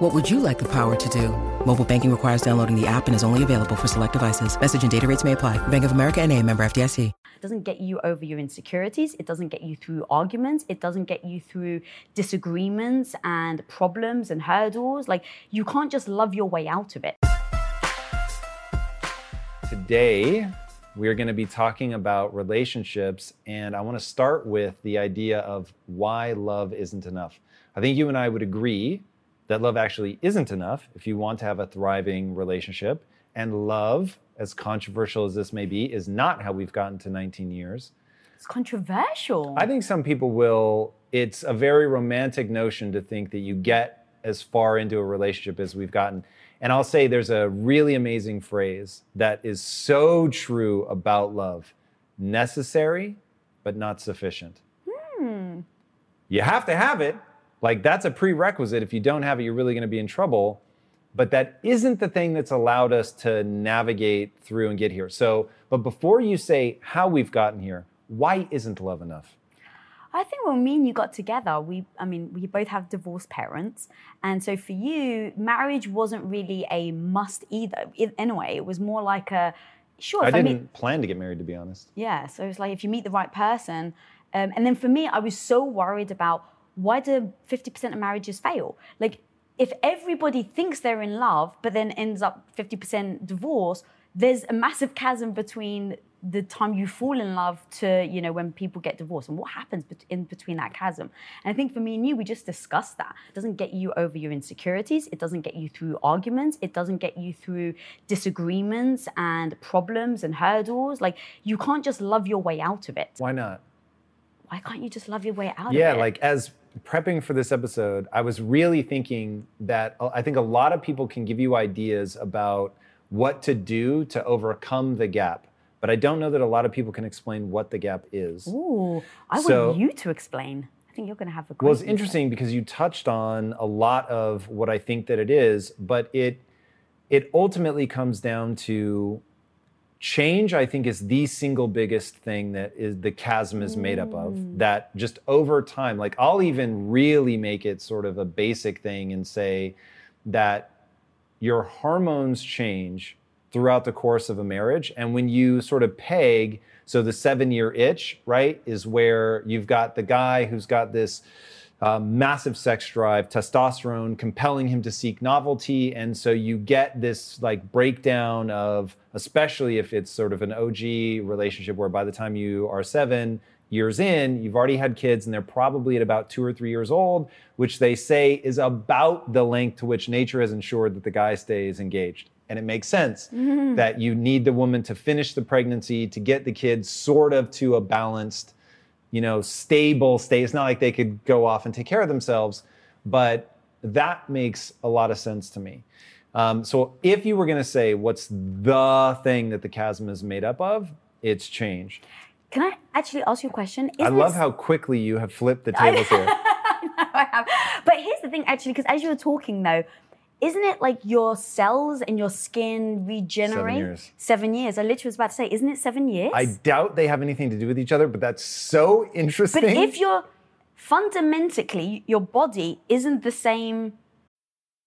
What would you like the power to do? Mobile banking requires downloading the app and is only available for select devices. Message and data rates may apply. Bank of America and a member FDIC. It doesn't get you over your insecurities. It doesn't get you through arguments. It doesn't get you through disagreements and problems and hurdles. Like, you can't just love your way out of it. Today, we're going to be talking about relationships, and I want to start with the idea of why love isn't enough. I think you and I would agree that love actually isn't enough if you want to have a thriving relationship. And love, as controversial as this may be, is not how we've gotten to 19 years. It's controversial. I think some people will, it's a very romantic notion to think that you get as far into a relationship as we've gotten. And I'll say there's a really amazing phrase that is so true about love necessary, but not sufficient. Hmm. You have to have it. Like, that's a prerequisite. If you don't have it, you're really going to be in trouble. But that isn't the thing that's allowed us to navigate through and get here. So, but before you say how we've gotten here, why isn't love enough? I think when me and you got together, we, I mean, we both have divorced parents. And so for you, marriage wasn't really a must either. In, anyway, it was more like a, sure. I didn't meet, plan to get married, to be honest. yeah. So it's like if you meet the right person. Um, and then for me, I was so worried about why do 50% of marriages fail? Like if everybody thinks they're in love, but then ends up 50% divorce, there's a massive chasm between the time you fall in love to you know when people get divorced and what happens in between that chasm. And i think for me and you we just discussed that. It doesn't get you over your insecurities. It doesn't get you through arguments. It doesn't get you through disagreements and problems and hurdles. Like you can't just love your way out of it. Why not? why can't you just love your way out Yeah, of it? like as prepping for this episode, I was really thinking that uh, I think a lot of people can give you ideas about what to do to overcome the gap. But I don't know that a lot of people can explain what the gap is. Ooh, I So- want you to explain. I think you're going to have a great Well, it's interesting because you touched on a lot of what I think that it is, but it it ultimately comes down to change. I think is the single biggest thing that is the chasm is made up of. Mm. That just over time, like I'll even really make it sort of a basic thing and say that your hormones change throughout the course of a marriage. And when you sort of peg, so the seven year itch, right, is where you've got the guy who's got this um, massive sex drive, testosterone compelling him to seek novelty. And so you get this like breakdown of, especially if it's sort of an OG relationship where by the time you are seven, years in, you've already had kids and they're probably at about two or three years old, which they say is about the length to which nature has ensured that the guy stays engaged. And it makes sense that you need the woman to finish the pregnancy to get the kids sort of to a balanced, you know, stable state. It's not like they could go off and take care of themselves, but that makes a lot of sense to me. Um, so if you were going to say what's the thing that the chasm is made up of, it's change. Can I actually ask you a question? I Isn't love this- how quickly you have flipped the tables here. no, I have. But here's the thing, actually, because as you were talking, though, isn't it like your cells and your skin regenerate? years. Seven years. I literally was about to say, isn't it seven years? I doubt they have anything to do with each other, but that's so interesting. but if you're fundamentally, your body isn't the same.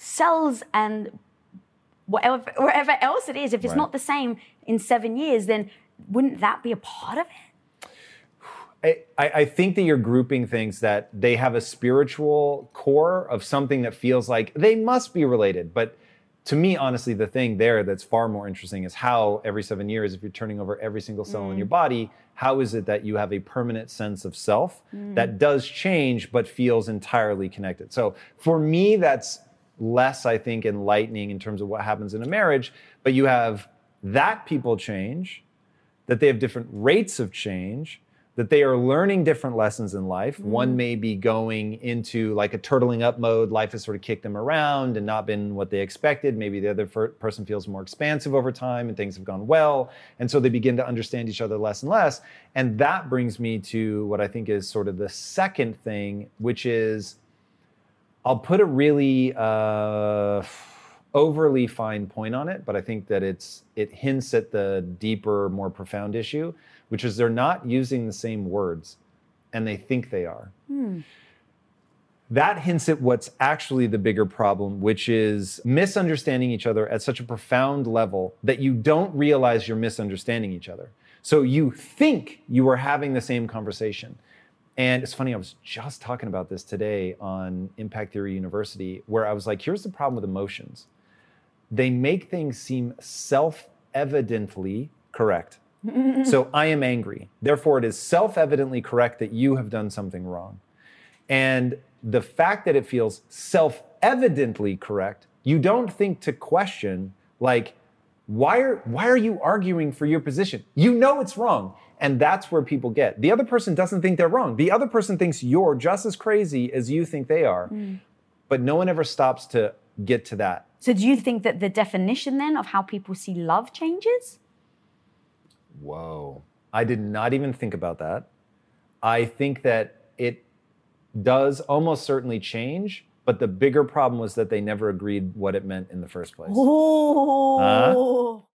Cells and whatever wherever else it is, if it's Right. not the same in seven years, then wouldn't that be a part of it? I, I I think that you're grouping things that they have a spiritual core of something that feels like they must be related. But to me, honestly, the thing there that's far more interesting is how every seven years, if you're turning over every single cell in mm. your body, how is it that you have a permanent sense of self mm. that does change but feels entirely connected? So for me, that's less, I think, enlightening in terms of what happens in a marriage. But you have that people change, that they have different rates of change, that they are learning different lessons in life. Mm. One may be going into like a turtling up mode. Life has sort of kicked them around and not been what they expected. Maybe the other fir- person feels more expansive over time and things have gone well. And so they begin to understand each other less and less. And that brings me to what I think is sort of the second thing, which is I'll put a really uh, overly fine point on it, but I think that it's it hints at the deeper, more profound issue, which is they're not using the same words, and they think they are. That hints at what's actually the bigger problem, which is misunderstanding each other at such a profound level that you don't realize you're misunderstanding each other. So you think you are having the same conversation. And it's funny, I was just talking about this today on Impact Theory University, where I was like, here's the problem with emotions they make things seem self evidently correct. so I am angry. Therefore, it is self evidently correct that you have done something wrong. And the fact that it feels self evidently correct, you don't think to question, like, why are, why are you arguing for your position? You know it's wrong. And that's where people get. The other person doesn't think they're wrong. The other person thinks you're just as crazy as you think they are. Hmm. But no one ever stops to get to that. So do you think that the definition then of how people see love changes? Whoa. I did not even think about that. I think that it does almost certainly change, but the bigger problem was that they never agreed what it meant in the first place. Oh.